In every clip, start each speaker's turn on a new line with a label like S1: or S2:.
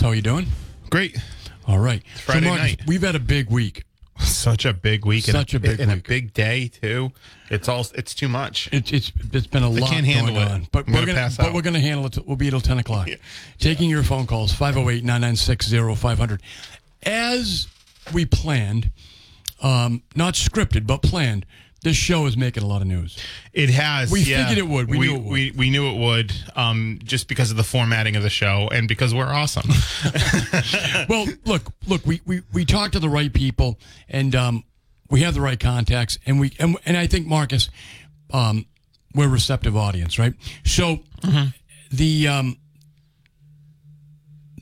S1: How are you doing?
S2: Great.
S1: All right.
S2: Friday
S1: so
S2: night.
S1: we've had a big week.
S2: Such a big week.
S1: Such
S2: and
S1: a big
S2: and
S1: week.
S2: a big day too. It's all. It's too much.
S1: It's it's it's been a lot
S2: can't handle
S1: going
S2: it.
S1: on, but
S2: I'm
S1: we're
S2: gonna
S1: gonna
S2: pass
S1: but
S2: out.
S1: we're gonna handle it. We'll be till ten o'clock. Yeah. Taking your phone calls 508-996-0500. As we planned, um, not scripted but planned. This show is making a lot of news.
S2: It has.
S1: We
S2: yeah.
S1: figured it would. We
S2: we,
S1: knew it would.
S2: We, we knew it would. Um, just because of the formatting of the show and because we're awesome.
S1: well, look, look, we, we, we talked to the right people and um, we have the right contacts and we and, and I think Marcus, um, we're a receptive audience, right? So the um,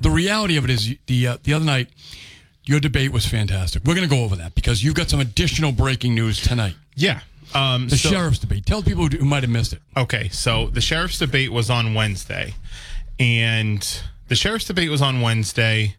S1: the reality of it is the uh, the other night your debate was fantastic. We're going to go over that because you've got some additional breaking news tonight.
S2: yeah. Um,
S1: The
S2: so-
S1: sheriff's debate. Tell people who might have missed it.
S2: Okay, so the sheriff's debate was on Wednesday, and the sheriff's debate was on Wednesday.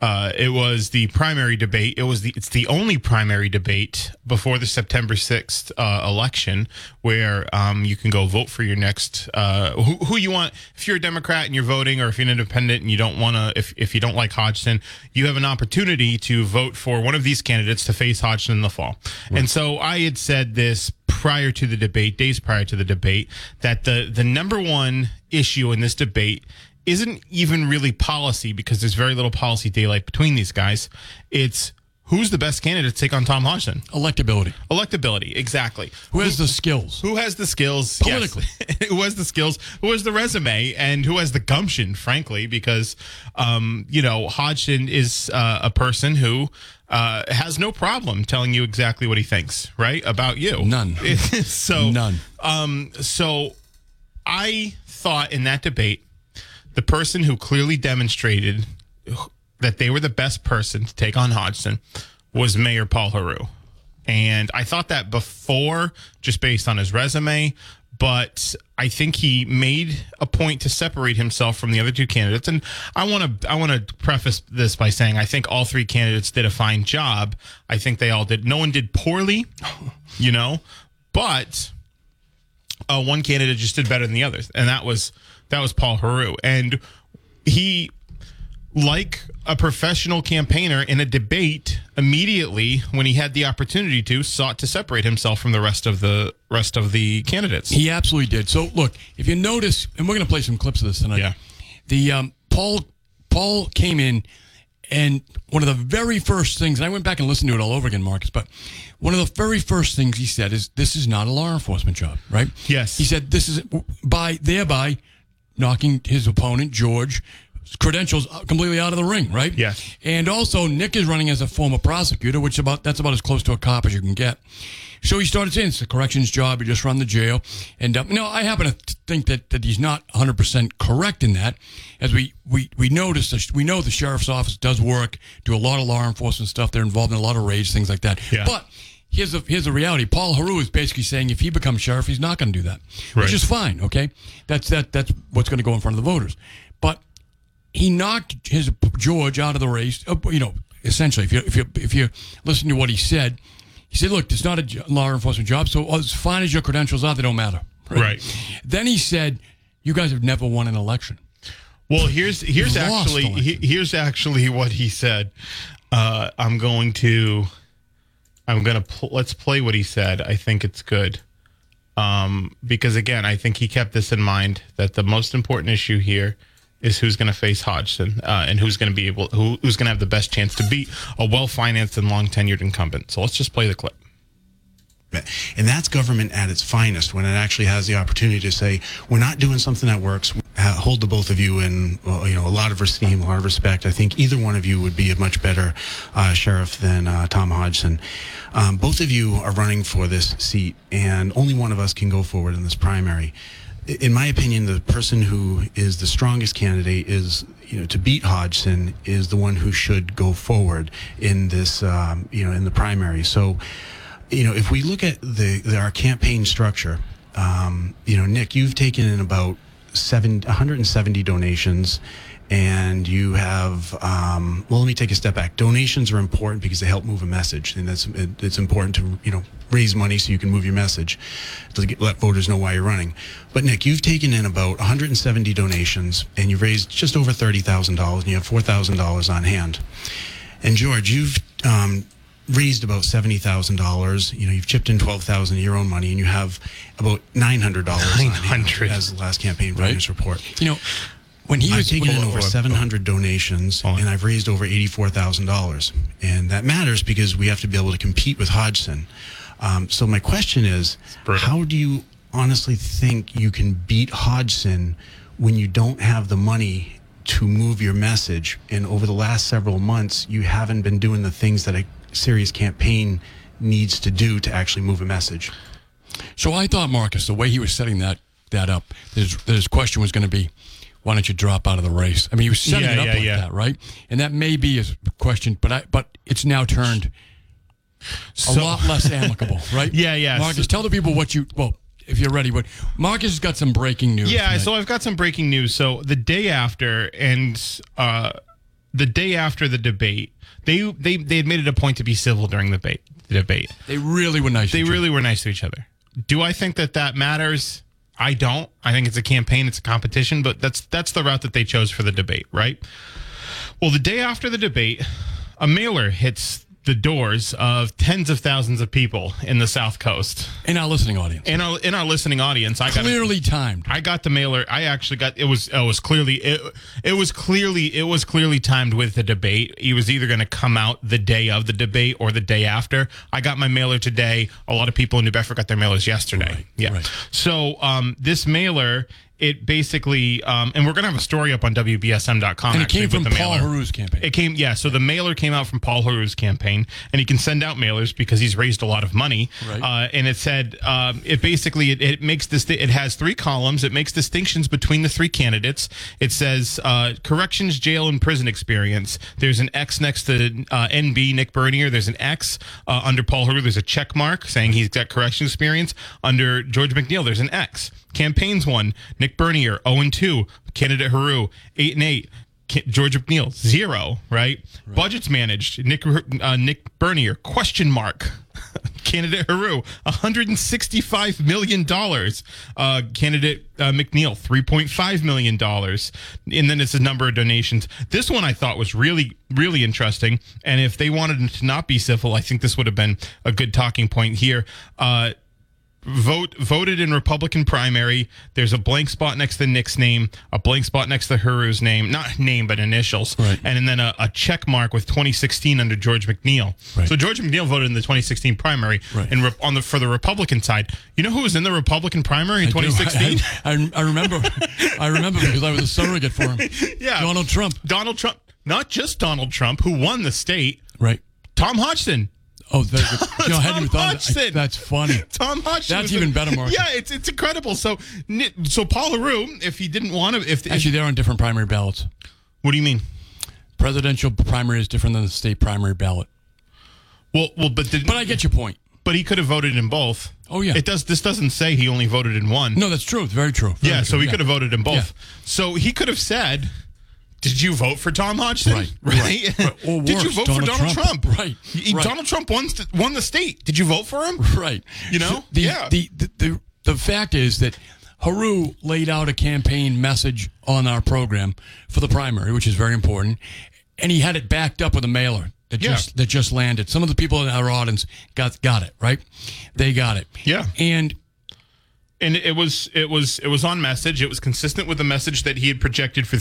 S2: Uh, it was the primary debate. It was the it's the only primary debate before the September sixth uh, election, where um, you can go vote for your next uh, who, who you want. If you're a Democrat and you're voting, or if you're an independent and you don't want to, if if you don't like Hodgson, you have an opportunity to vote for one of these candidates to face Hodgson in the fall. And so I had said this prior to the debate, days prior to the debate, that the the number one issue in this debate isn't even really policy because there's very little policy daylight between these guys. It's who's the best candidate to take on Tom Hodgson?
S1: Electability.
S2: Electability, exactly.
S1: Who has the skills?
S2: Who has the skills?
S1: Politically.
S2: Yes. who has the skills? Who has the resume? And who has the gumption, frankly? Because, um, you know, Hodgson is uh, a person who uh, has no problem telling you exactly what he thinks, right? About you.
S1: None.
S2: so,
S1: None.
S2: Um, so I thought in that debate, the person who clearly demonstrated that they were the best person to take on Hodgson was Mayor Paul Heroux. And I thought that before, just based on his resume, but I think he made a point to separate himself from the other two candidates. And I want to I want to preface this by saying I think all three candidates did a fine job. I think they all did. No one did poorly, you know, but uh, one candidate just did better than the others, and that was that was Paul Heroux, and he, like a professional campaigner in a debate, immediately when he had the opportunity to, sought to separate himself from the rest of the rest of the candidates.
S1: He absolutely did. So look, if you notice, and we're going to play some clips of this tonight.
S2: Yeah.
S1: The um, Paul Paul came in, and one of the very first things, and I went back and listened to it all over again, Marcus. But one of the very first things he said is, "This is not a law enforcement job, right?"
S2: Yes.
S1: He said, "This is by thereby knocking his opponent George." Credentials completely out of the ring, right?
S2: Yes.
S1: And also, Nick is running as a former prosecutor, which about that's about as close to a cop as you can get. So he started saying it's the corrections job. You just run the jail. And um, no, I happen to think that, that he's not 100 percent correct in that. As we we we notice, we know the sheriff's office does work, do a lot of law enforcement stuff. They're involved in a lot of raids, things like that.
S2: Yeah.
S1: But here's a here's the reality. Paul Heroux is basically saying if he becomes sheriff, he's not going to do that, which is fine. Okay, that's that that's what's going to go in front of the voters. But he knocked his George out of the race. uh, You know, essentially, if you if you if you listen to what he said, he said, "Look, it's not a law enforcement job. So as fine as your credentials are, they don't matter."
S2: Right.
S1: Then he said, "You guys have never won an election."
S2: Well, here's here's actually
S1: election.
S2: here's actually what he said. Uh, I'm going to I'm to pl- let's play what he said. I think it's good. Um, because again, I think he kept this in mind that the most important issue here is who's going to face Hodgson uh, and who's going to be able who, who's going to have the best chance to beat a well financed and long tenured incumbent. So let's just play the clip.
S3: And that's government at its finest when it actually has the opportunity to say, we're not doing something that works. uh, hold the both of you in well, you know a lot of esteem, a lot of respect. I think either one of you would be a much better uh, sheriff than uh, Tom Hodgson. Um, both of you are running for this seat, and only one of us can go forward in this primary. In my opinion, the person who is the strongest candidate is you know to beat Hodgson is the one who should go forward in this um, you know in the primary. So you know, if we look at the, the our campaign structure, um, you know, Nick, you've taken in about seven, 170 donations, and you have. Um, well, let me take a step back. Donations are important because they help move a message, and that's it, it's important to you know raise money so you can move your message to get, let voters know why you're running. But Nick, you've taken in about 170 donations, and you've raised just over thirty thousand dollars, and you have four thousand dollars on hand. And George, you've um, raised about seventy thousand dollars. You know, you've chipped in twelve thousand of your own money, and you have about nine hundred dollars.
S2: $900.
S3: as the last campaign
S1: Right.
S3: finance report.
S1: You know, when he
S3: I've
S1: was
S3: taken in over seven hundred donations,
S2: on.
S3: and I've raised over eighty-four thousand dollars, and that matters because we have to be able to compete with Hodgson. Um, so my question is, how do you honestly think you can beat Hodgson when you don't have the money to move your message? And over the last several months, you haven't been doing the things that a serious campaign needs to do to actually move a message.
S1: So I thought Marcus, the way he was setting that that up, that his, that his question was going to be, "Why don't you drop out of the race?" I mean, he was setting
S2: Yeah,
S1: it up
S2: yeah,
S1: like
S2: yeah.
S1: that, right? And that may be his question, but I but it's now turned a lot less amicable, right?
S2: Yeah, yeah.
S1: Marcus, tell the people what you well, if you're ready. But Marcus has got some breaking news.
S2: Yeah,
S1: tonight.
S2: so I've got some breaking news. So the day after, and uh, the day after the debate, they they they it a point to be civil during the debate. The debate.
S1: they really were nice. to
S2: They
S1: each other.
S2: really were nice to each other. Do I think that that matters? I don't. I think it's a campaign, it's a competition, but that's that's the route that they chose for the debate, right? Well, the day after the debate, a mailer hits the doors of tens of thousands of people in the South Coast.
S1: in our listening audience.
S2: In our in our listening audience, I got
S1: Clearly timed.
S2: I got the mailer. I actually got it was it was clearly it, it was clearly it was clearly timed with the debate. He was either going to come out the day of the debate or the day after. I got my mailer today. A lot of people in New Bedford got their mailers yesterday.
S1: Right,
S2: yeah.
S1: right.
S2: So um, this mailer it basically um, and we're going to have a story up on wbsm.com
S1: And it
S2: actually,
S1: came from Paul
S2: mailer.
S1: Heroux's campaign.
S2: It came, yeah. So the mailer came out from Paul Heroux's campaign, and he can send out mailers because he's raised a lot of money.
S1: Right.
S2: Uh, and it said um, it basically it, it makes this it has three columns. It makes distinctions between the three candidates. It says uh, corrections, jail, and prison experience. There's an X next to uh, NB Nick Bernier. There's an X uh, under Paul Heroux. There's a check mark saying he's got correction experience. Under George McNeil, there's an X. Campaigns won. Nick Bernier 0 and 2. Candidate Heroux 8 and 8. Ca- George McNeil zero, right? Budgets managed. Nick uh, Nick Bernier question mark. Candidate Heroux 165 million dollars. Uh, candidate uh, McNeil 3.5 million dollars, and then it's a number of donations. This one I thought was really really interesting, and if they wanted to not be civil, I think this would have been a good talking point here. Uh, vote voted in Republican primary. There's a blank spot next to Nick's name, a blank spot next to Heroux's name, not name but initials,
S1: Right.
S2: and then a, a check mark with 2016 under George McNeil.
S1: Right.
S2: So George McNeil voted in the 2016 primary,
S1: Right.
S2: and re- on the for the Republican side, you know who was in the Republican primary in
S1: I
S2: 2016?
S1: I, I, I remember. I remember because I was a surrogate for him.
S2: yeah,
S1: Donald Trump.
S2: Donald Trump, not just Donald Trump, who won the state.
S1: Right.
S2: Tom Hodgson.
S1: Oh, good. You know, I hadn't even thought of that.
S2: Hodgson.
S1: That's funny.
S2: Tom Hodgson.
S1: That's
S2: was
S1: even better, Mark.
S2: Yeah, it's it's incredible. So Ni- so Paul Heroux, if he didn't want to, if, if
S1: Actually, they're on different primary ballots.
S2: what do you mean?
S1: Presidential primary is different than the state primary ballot.
S2: Well, well, but did,
S1: But I get your point.
S2: but he could have voted in both.
S1: Oh, yeah.
S2: It does. This doesn't say he only voted in one.
S1: No, that's true. It's very true. Very
S2: yeah, so
S1: true.
S2: he could have voted in both.
S1: Yeah.
S2: So he could have said, "Did you vote for Tom Hodgson?
S1: Right,
S2: right.
S1: right. Or
S2: Did you vote
S1: Donald
S2: for Donald
S1: Trump.
S2: Trump?
S1: Right,
S2: He-
S1: right.
S2: Donald Trump won won the state. Did you vote for him?
S1: Right.
S2: You know?
S1: The,
S2: Yeah.
S1: The, the, the, the fact is that Heroux laid out a campaign message on our program for the primary, which is very important, and he had it backed up with a mailer that
S2: Yeah.
S1: just that just landed. Some of the people in our audience got got it right. They got it.
S2: Yeah.
S1: And
S2: and it was it was it was on message. It was consistent with the message that he had projected for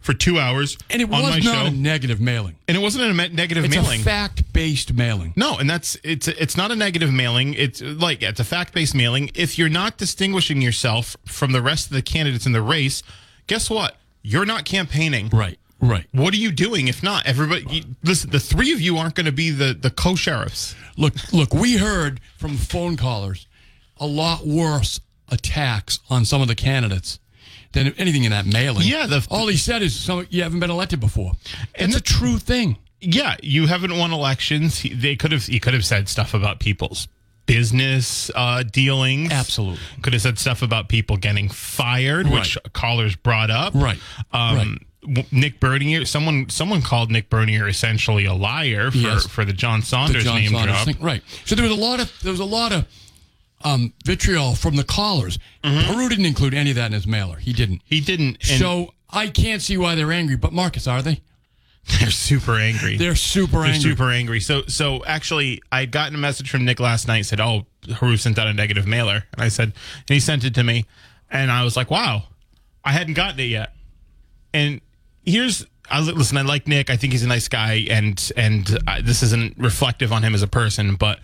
S2: for two hours
S1: and it
S2: on my
S1: was not
S2: show.
S1: a negative mailing.
S2: and it wasn't a me- negative
S1: It's
S2: mailing.
S1: It's a fact based mailing.
S2: No, and that's it's it's not a negative mailing. It's like it's a fact based mailing. If you're not distinguishing yourself from the rest of the candidates in the race, guess what? You're not campaigning.
S1: Right. Right.
S2: What are you doing if not? Everybody, you, listen, the three of you aren't going to be the, the co sheriffs.
S1: Look, look, we heard from phone callers a lot worse attacks on some of the candidates than anything in that mailing.
S2: Yeah, the-
S1: all he said is some, you haven't been elected before. It's a true thing.
S2: Yeah, you haven't won elections. He, they could have. He could have said stuff about people's business uh, dealings.
S1: Absolutely.
S2: Could have said stuff about people getting fired, which callers brought up.
S1: Right.
S2: Um,
S1: Right.
S2: Nick Bernier. Someone. Someone called Nick Bernier essentially a liar for,
S1: Yes.
S2: for the John
S1: The
S2: Saunders
S1: John
S2: name
S1: Saunders
S2: drop.
S1: thing. Right. So there was a lot of there was a lot of um, vitriol from the callers. Heroux didn't include any of that in his mailer. He didn't.
S2: He didn't.
S1: So I can't see why they're angry. But Marcus, are they?
S2: they're super angry.
S1: They're super
S2: They're
S1: angry.
S2: super angry. So, so actually, I had gotten a message from Nick last night. Said, "Oh, Heroux sent out a negative mailer," and I said, and he sent it to me, and I was like, "Wow, I hadn't gotten it yet." And here's, I was, listen, I like Nick. I think he's a nice guy, and and I, this isn't reflective on him as a person, but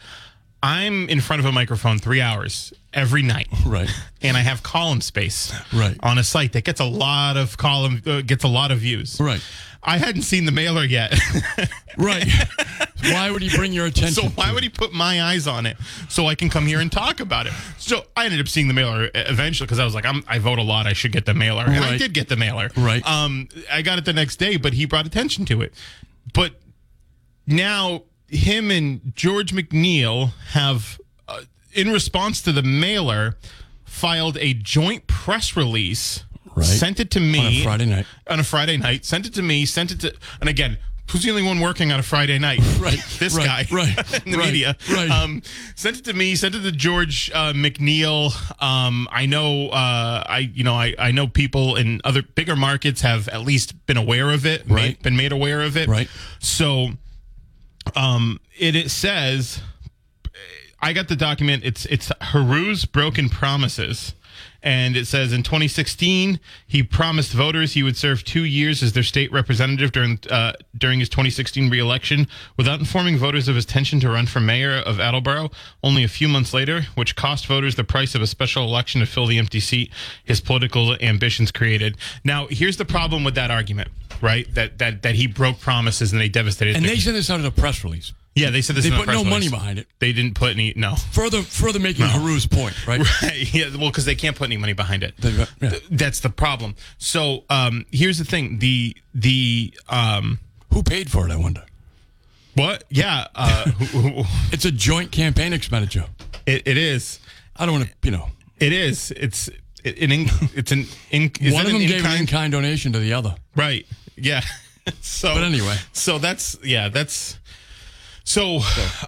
S2: I'm in front of a microphone three hours every night,
S1: Right.
S2: And I have column space,
S1: Right.
S2: on a site that gets a lot of column, uh, gets a lot of views,
S1: Right.
S2: I hadn't seen the mailer yet.
S1: Right. why would he bring your attention?
S2: So why would he put my eyes on it so I can come here and talk about it? So I ended up seeing the mailer eventually because I was like, I'm, I vote a lot. I should get the mailer, and I did get the mailer.
S1: Right.
S2: Um, I got it the next day, but he brought attention to it. But now him and George McNeil have, uh, in response to the mailer, filed a joint press release.
S1: Right.
S2: Sent it to me
S1: On a Friday night.
S2: On a Friday night, sent it to me. Sent it to, and again, who's the only one working on a Friday night?
S1: Right,
S2: this
S1: right,
S2: guy,
S1: right,
S2: in the
S1: right,
S2: media.
S1: right.
S2: Um, sent it to me. Sent it to George uh, McNeil. Um, I know. Uh, I you know. I, I know people in other bigger markets have at least been aware of it.
S1: Right.
S2: Made, been made aware of it.
S1: Right.
S2: So, um, it, it says. I got the document. It's it's Heroux's broken promises. And it says in 2016, he promised voters he would serve two years as their state representative during uh, during his 2016 reelection, without informing voters of his intention to run for mayor of Attleboro. Only a few months later, which cost voters the price of a special election to fill the empty seat his political ambitions created. Now, here's the problem with that argument, right? That that that he broke promises and they devastated.
S1: And
S2: the-
S1: they sent this out in a press release.
S2: Yeah, they said this.
S1: They put
S2: press
S1: no money
S2: release.
S1: behind it.
S2: They didn't put any. No.
S1: Further, further making Heroux's point, right?
S2: Right. Yeah. Well, because they can't put any money behind it.
S1: Yeah.
S2: That's the problem. So um, here's the thing. The the um,
S1: Who paid for it? I wonder.
S2: what? Yeah. Uh,
S1: It's a joint campaign expenditure.
S2: it, it is.
S1: I don't want to, you know.
S2: It is. It's an. In, it's an. In,
S1: one of them gave an
S2: in-kind
S1: donation to the other.
S2: Right. Yeah. so.
S1: But anyway.
S2: So that's yeah. That's. So,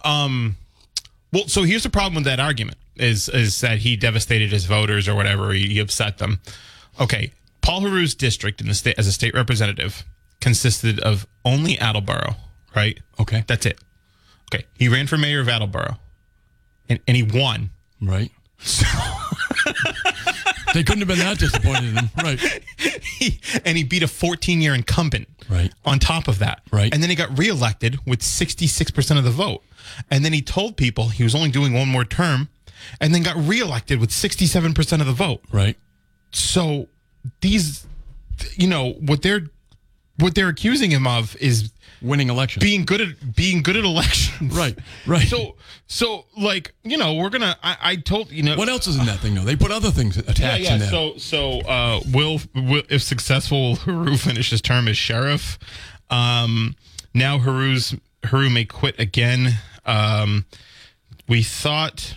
S2: um, well, so here's the problem with that argument is is that he devastated his voters or whatever he, he upset them. Okay, Paul Heroux's district in the state as a state representative consisted of only Attleboro, right?
S1: Okay.
S2: that's it. Okay, he ran for mayor of Attleboro, and and he won.
S1: Right. So. they couldn't have been that disappointed in him. Right.
S2: He, and he beat a 14 year incumbent.
S1: Right.
S2: On top of that.
S1: Right.
S2: And then he got reelected with 66% of the vote. And then he told people he was only doing one more term and then got reelected with 67% of the vote.
S1: Right.
S2: So these, you know, what they're, what they're accusing him of is
S1: Winning elections,
S2: being good at being good at elections.
S1: Right, right.
S2: So, so like, you know, we're going to, I told, you know,
S1: what else is in that thing, though? They put other things, attacks
S2: yeah, yeah.
S1: in there.
S2: So, so uh, will, will if successful, Heroux finish his term as sheriff. Um, now Heroux's Heroux may quit again. Um, we thought.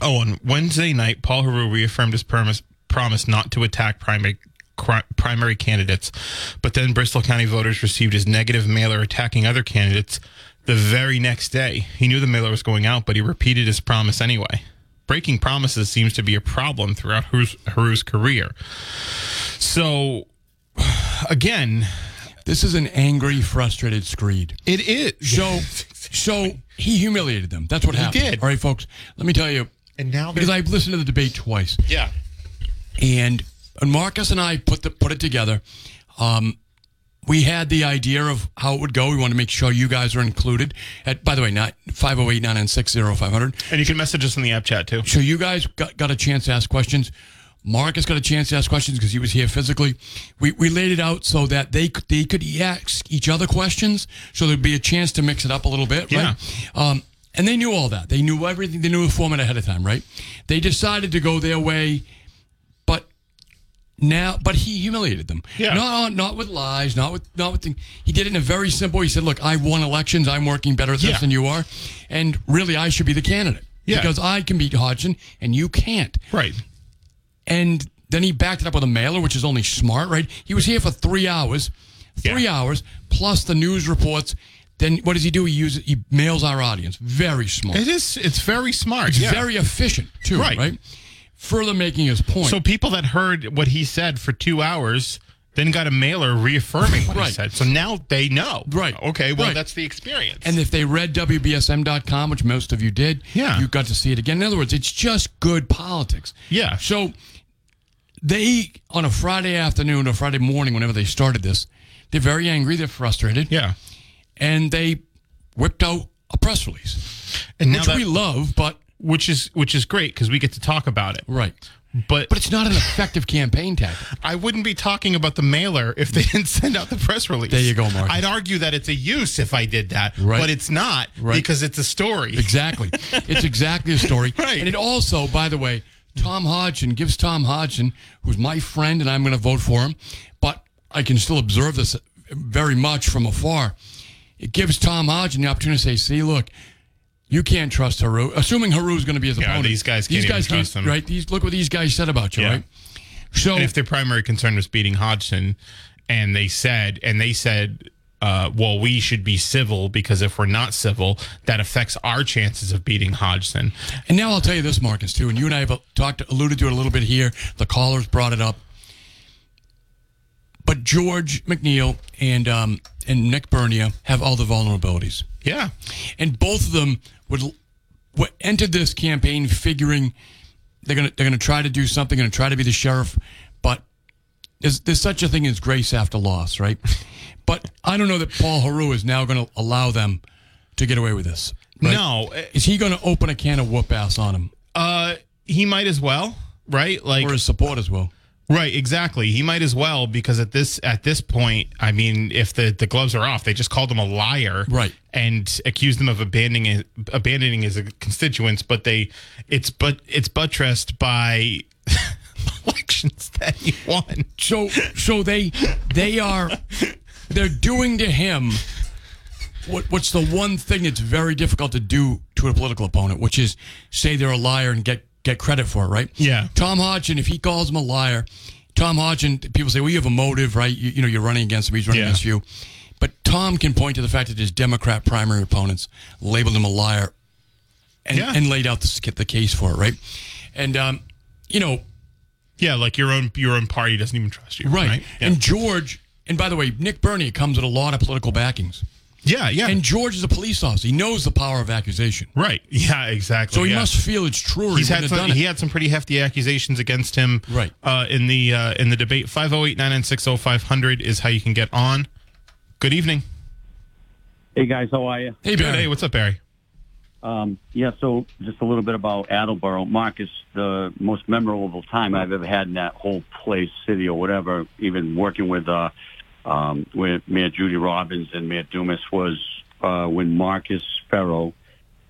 S2: Oh, on Wednesday night, Paul Heroux reaffirmed his promise promise not to attack primary cri- primary candidates, but then Bristol County voters received his negative mailer attacking other candidates. The very next day, he knew the mailer was going out, but he repeated his promise anyway. Breaking promises seems to be a problem throughout Heroux's, Heroux's career. So, again,
S1: this is an angry, frustrated Screed.
S2: it is.
S1: So, so he humiliated them. That's what happened.
S2: did.
S1: All right, folks. Let me tell you.
S2: And now
S1: because I've listened to the debate twice,
S2: yeah.
S1: and and Marcus and I put the put it together. Um, we had the idea of how it would go. We want to make sure you guys are included. At by the way, not 508 500
S2: And you can message us in the app chat too.
S1: So you guys got, got a chance to ask questions. Marcus got a chance to ask questions because he was here physically. We, we laid it out so that they could, they could ask each other questions, so there'd be a chance to mix it up a little bit, right? Um, and they knew all that. They knew everything. They knew the format ahead of time, right? They decided to go their way, now, but he humiliated them.
S2: Yeah.
S1: Not not with lies, not with not with. He did it in a very simple. He said, "Look, I won elections. I'm working better at this
S2: Yeah.
S1: than you are, and really, I should be the candidate
S2: Yeah.
S1: because I can beat Hodgson and you can't."
S2: Right.
S1: And then he backed it up with a mailer, which is only smart, right? He was here for three hours, three
S2: Yeah.
S1: hours plus the news reports. Then what does he do? He uses he mails our audience. Very smart.
S2: It is. It's very smart.
S1: It's
S2: yeah.
S1: very efficient too,
S2: Right.
S1: right? Further making his point.
S2: So people that heard what he said for two hours then got a mailer reaffirming what he said. So now they know.
S1: Right.
S2: Okay. Well,
S1: Right.
S2: that's the experience.
S1: And if they read WBSM.com, which most of you did,
S2: Yeah.
S1: you got to see it again. In other words, it's just good politics.
S2: Yeah.
S1: So they, on a Friday afternoon or Friday morning, whenever they started this, they're very angry, they're frustrated,
S2: yeah.
S1: and they whipped out a press release,
S2: And now
S1: which
S2: that,
S1: we love, but
S2: which is which is great because we get to talk about it.
S1: right.
S2: But
S1: But it's not an effective campaign tactic.
S2: I wouldn't be talking about the mailer if they didn't send out the press release.
S1: There you go, Marcus.
S2: I'd argue that it's a use if I did that,
S1: Right.
S2: but it's not
S1: Right.
S2: because it's a story.
S1: Exactly. it's exactly a story.
S2: Right.
S1: And it also, by the way, Tom Hodgson gives Tom Hodgson, who's my friend, and I'm going to vote for him, but I can still observe this very much from afar. It gives Tom Hodgson the opportunity to say, see, look, you can't trust Heroux, assuming Heroux's going to be his
S2: Yeah,
S1: opponent.
S2: these guys can't even trust him.
S1: Right? These, look what these guys said about you,
S2: Yeah.
S1: right? So,
S2: And if their primary concern was beating Hodgson, and they said, and they said, uh, well, we should be civil because if we're not civil, that affects our chances of beating Hodgson.
S1: And now I'll tell you this, Marcus, too, and you and I have talked, alluded to it a little bit here. The callers brought it up. But George McNeil and um, and Nick Bernier have all the vulnerabilities,
S2: Yeah.
S1: and both of them would, would entered this campaign figuring they're gonna they're gonna try to do something, gonna try to be the sheriff, but there's there's such a thing as grace after loss, right? But I don't know that Paul Heroux is now going to allow them to get away with this. right?
S2: No.
S1: Is he going to open a can of whoop ass on him?
S2: Uh, he might as well, right? Like,
S1: or his supporters will.
S2: Right, exactly. He might as well because at this at this point, I mean, if the the gloves are off, they just called him a liar,
S1: Right.
S2: and accused him of abandoning abandoning his constituents. But they, it's but it's buttressed by elections that he won.
S1: So so they they are they're doing to him what what's the one thing that's very difficult to do to a political opponent, which is say they're a liar and get get credit for it, right?
S2: Yeah.
S1: Tom Hodgson, if he calls him a liar, Tom Hodgson, people say, well, you have a motive, right? You, you know, you're running against him, he's running
S2: Yeah.
S1: against you. But Tom can point to the fact that his Democrat primary opponents labeled him a liar and,
S2: Yeah.
S1: and laid out the, the case for it, right? And, um, you know,
S2: Yeah, like your own your own party doesn't even trust you,
S1: Right.
S2: right? Yeah.
S1: And George, and by the way, Nick Bernier comes with a lot of political backings.
S2: Yeah, yeah,
S1: And George is a police officer. He knows the power of accusation.
S2: right, yeah, exactly.
S1: So he
S2: yeah.
S1: must feel it's true
S2: He's
S1: he
S2: had some,
S1: done
S2: he had some pretty hefty accusations against him,
S1: Right.
S2: Uh, in the uh, in the debate, 508-996-0500 is how you can get on. Good evening.
S4: Hey guys, how are you?
S1: Hey,
S2: Good.
S1: Barry.
S2: Hey, what's up, Barry?
S4: Um, yeah, so just a little bit about Attleboro. Marcus, the most memorable time I've ever had in that whole place, city, or whatever, even working with uh, um, with Mayor Judy Robbins and Mayor Dumas was uh, when Marcus Ferro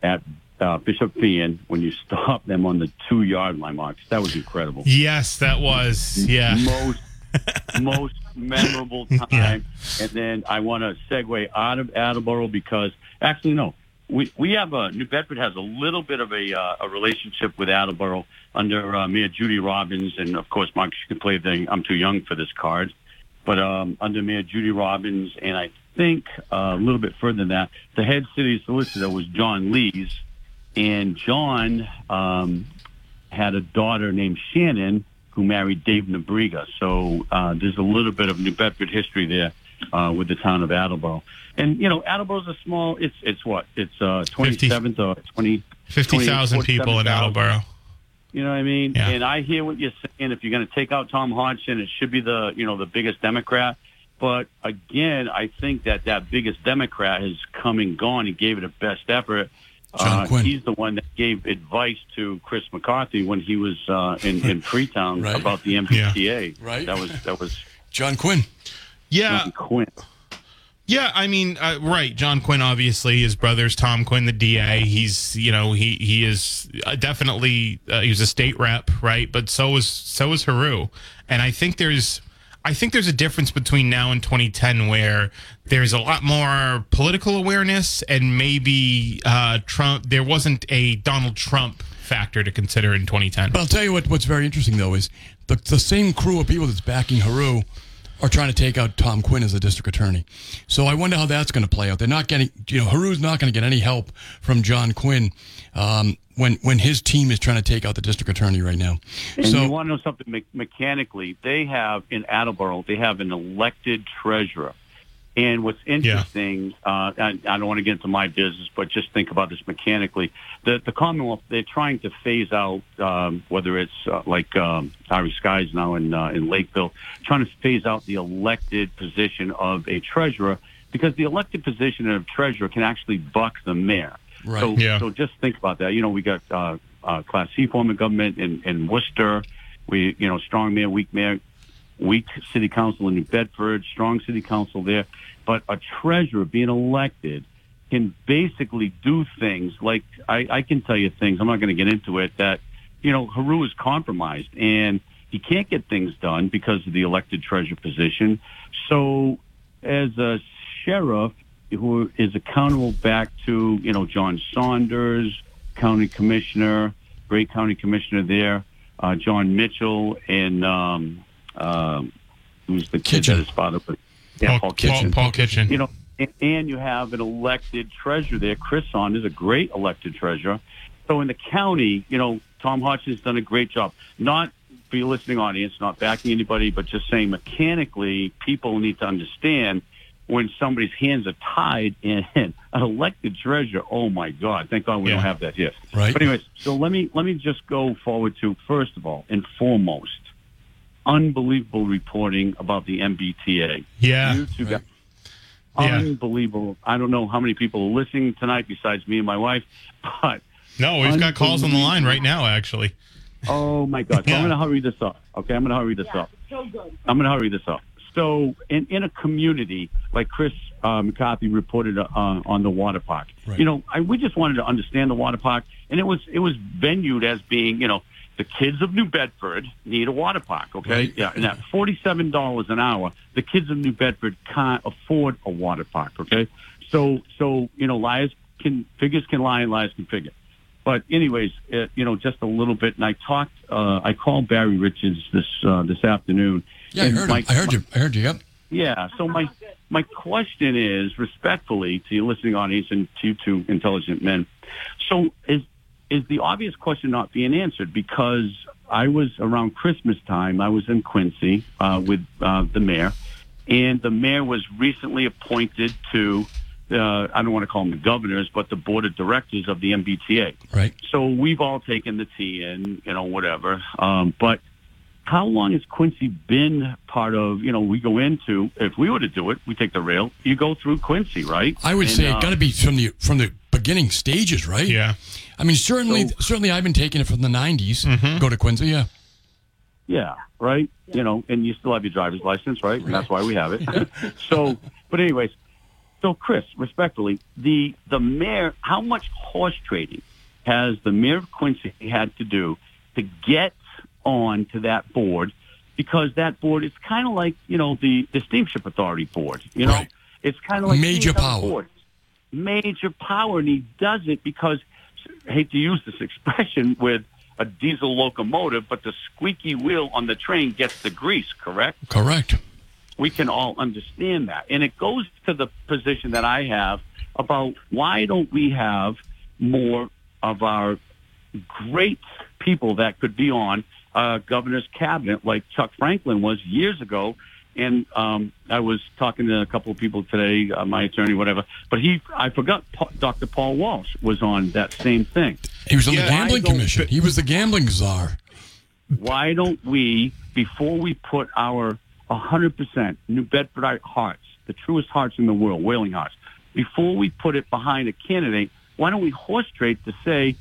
S4: at uh, Bishop Feehan, when you stopped them on the two yard line, Marcus. That was incredible.
S2: Yes, that was yeah.
S4: most most memorable time.
S2: Yeah.
S4: And then I want to segue out of Attleboro because actually no, we we have a New Bedford has a little bit of a uh, a relationship with Attleboro under uh, Mayor Judy Robbins and of course Marcus. you can play the I'm too young for this card, but um, under Mayor Judy Robbins and I think uh, a little bit further than that, the head city solicitor was John Lees, and John um, had a daughter named Shannon who married Dave Nabriga. So uh, there's a little bit of New Bedford history there uh, with the town of Attleboro. And you know, Attleboro's a small. It's it's what it's uh, 27th or 20.
S2: 50,000 people in Attleboro.
S4: You know what I mean?
S2: Yeah.
S4: And I hear what you're saying. If you're going to take out Tom Hodgson, it should be the you know the biggest Democrat. But again, I think that that biggest Democrat has come and gone. He gave it a best effort,
S1: John
S4: Uh,
S1: Quinn.
S4: He's the one that gave advice to Chris McCarthy when he was uh, in, in Freetown
S1: Right.
S4: about the MBTA.
S1: Right.
S4: That was that was
S1: John Quinn.
S2: Yeah,
S4: John Quinn.
S2: Yeah, I mean, uh, right. John Quinn, obviously, his brother's Tom Quinn, the DA. He's, you know, he he is uh, definitely uh, he was a state rep, right? But so was so was Heroux, and I think there's. I think there's a difference between now and 2010 where there's a lot more political awareness and maybe uh, Trump. There wasn't a Donald Trump factor to consider in 2010.
S1: But I'll tell you what. What's very interesting though is the the same crew of people that's backing Heroux are trying to take out Tom Quinn as the district attorney. So I wonder how that's going to play out. They're not getting, you know, Heroux's not going to get any help from John Quinn um, when when his team is trying to take out the district attorney right now.
S4: And
S1: so
S4: you want to know something me- mechanically? They have in Attleboro, they have an elected treasurer. And what's interesting, uh, I, I don't want to get into my business, but just think about this mechanically. The, the Commonwealth, they're trying to phase out, um, whether it's uh, like um, Ari Skies now in, uh, in Lakeville, trying to phase out the elected position of a treasurer because the elected position of treasurer can actually buck the mayor.
S1: Right.
S4: So,
S2: Yeah.
S4: so just think about that. You know, we got uh, uh, Class C form of government in, in Worcester. We, you know, strong mayor, weak mayor, weak city council in New Bedford, strong city council there. But a treasurer being elected can basically do things like I, I can tell you things. I'm not going to get into it. That you know, Heroux is compromised and he can't get things done because of the elected treasurer position. So, as a sheriff who is accountable back to you know John Saunders, county commissioner, great county commissioner there, uh, John Mitchell, and um, um who's the kid
S1: Kitchen.
S4: that his father was. Yeah, Paul Kitchen
S2: Paul Kitchen.
S4: you know, and, and you have an elected treasurer there. Chris on is a great elected treasurer. So in the county, you know, Tom Hodgson's done a great job. Not for your listening audience, not backing anybody, but just saying mechanically, people need to understand when somebody's hands are tied in an elected treasurer. Oh my God! Thank God we
S2: Yeah.
S4: don't have that here.
S1: Right.
S4: But anyways, so let me let me just go forward to first of all and foremost, unbelievable reporting about the MBTA.
S2: Yeah.
S4: You two guys.
S2: Yeah.
S4: Unbelievable. I don't know how many people are listening tonight besides me and my wife, but
S2: No, we've got calls on the line right now, actually.
S4: oh my God. So
S2: Yeah.
S4: I'm going to hurry this up. Okay, I'm going to hurry this up.
S5: So good.
S4: I'm going to hurry this up. So, in, in a community like Chris uh, McCarthy reported uh, on the water park,
S1: Right.
S4: you know, I, we just wanted to understand the water park, and it was it was venued as being, you know, the kids of New Bedford need a water park. Okay,
S1: Right.
S4: yeah, and at forty-seven dollars an hour, the kids of New Bedford can't afford a water park. Okay, so so you know, liars can figures can lie and liars can figure. But anyways, uh, you know, just a little bit. And I talked. Uh, I called Barry Richards this uh, this afternoon.
S1: yeah, I heard
S4: my-.
S1: I heard you. I heard you. Yep.
S4: Yeah. So my my question is, respectfully to your listening audience and to you two intelligent men, so is is the obvious question not being answered? Because I was around Christmas time. I was in Quincy uh, with uh, the mayor, and the mayor was recently appointed to. Uh, I don't want to call them the governors, but the board of directors of the MBTA.
S1: Right.
S4: So we've all taken the tea and, you know, whatever. Um, but how long has Quincy been part of, you know, we go into, if we were to do it, we take the rail, you go through Quincy, right?
S1: I would
S4: And,
S1: say
S4: uh,
S1: it got to be from the from the beginning stages, right?
S2: Yeah.
S1: I mean, certainly,
S4: So-
S1: certainly, I've been taking it from the '90s. Mm-hmm. Go to Quincy, yeah.
S4: Yeah, right. You know, and you still have your driver's license, right? And that's why we have it. so, but anyways, so Chris, respectfully, the the mayor, how much horse trading has the mayor of Quincy had to do to get on to that board? Because that board is kind of like you know the the steamship authority board. You know,
S1: Right.
S4: it's kind of like
S1: Major
S4: these
S1: power.
S4: boards. Major power, and he does it because I hate to use this expression with a diesel locomotive, but the squeaky wheel on the train gets the grease, correct?
S1: Correct.
S4: We can all understand that. And it goes to the position that I have about why don't we have more of our great people that could be on uh, governor's cabinet like Chuck Franklin was years ago. And um, I was talking to a couple of people today, uh, my attorney, whatever. But he, I forgot, Pa- Dr. Paul Walsh was on that same thing.
S1: He was on
S2: Yeah,
S1: the gambling commission. He was the gambling czar.
S4: why don't we, before we put our 100% New Bedfordite hearts, the truest hearts in the world, whaling hearts, before we put it behind a candidate, why don't we horse trade to say,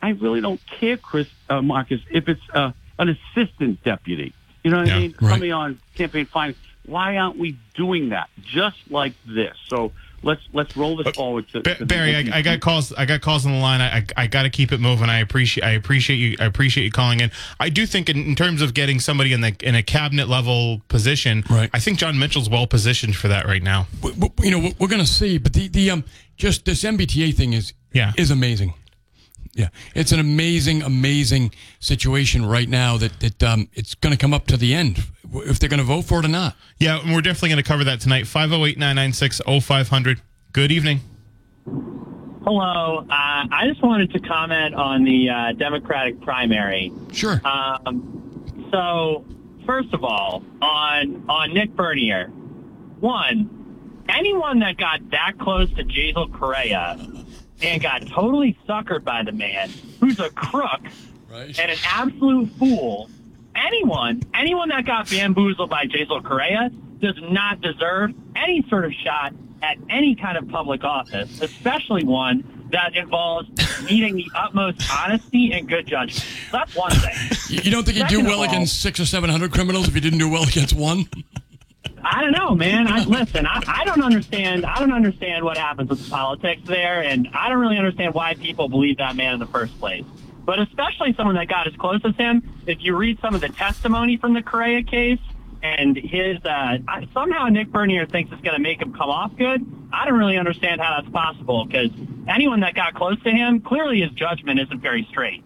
S4: I really don't care, Chris uh, Marcus, if it's uh, an assistant deputy. You know what
S2: Yeah,
S4: I mean?
S1: right.
S4: Somebody on campaign finance. Why aren't we doing that just like this? So let's let's roll this forward to,
S2: Ba-
S4: to the
S2: Barry, I, I got calls. I got calls on the line. I, I, I got to keep it moving. I appreciate. I appreciate you. I appreciate you calling in. I do think, in, in terms of getting somebody in the in a cabinet level position,
S1: Right.
S2: I think John Mitchell's well positioned for that right now.
S1: w- w- you know, we're- we're going to see, but the, the um, just this MBTA thing is
S2: Yeah.
S1: is amazing. Yeah, it's an amazing, amazing situation right now that that um, it's going to come up to the end if they're going to vote for it or not.
S2: Yeah, and we're definitely going to cover that tonight. 508 996 0500. Good evening.
S5: Hello. Uh, I just wanted to comment on the uh, Democratic primary.
S1: Sure.
S5: Um, so, first of all, on on Nick Bernier, one, anyone that got that close to Jasiel Correia and got totally suckered by the man, who's a crook
S1: right.
S5: and an absolute fool, anyone, anyone that got bamboozled by Jasiel Correia does not deserve any sort of shot at any kind of public office, especially one that involves needing the utmost honesty and good judgment. That's one thing.
S1: You you don't think you'd do well
S5: all-
S1: against six or seven hundred criminals if you didn't do well against one?
S5: I don't know, man. I, listen, I, I don't understand. I don't understand what happens with the politics there, and I don't really understand why people believe that man in the first place. But especially someone that got as close as him. If you read some of the testimony from the Correia case and his, uh, somehow Nick Bernier thinks it's going to make him come off good. I don't really understand how that's possible because anyone that got close to him, clearly his judgment isn't very straight.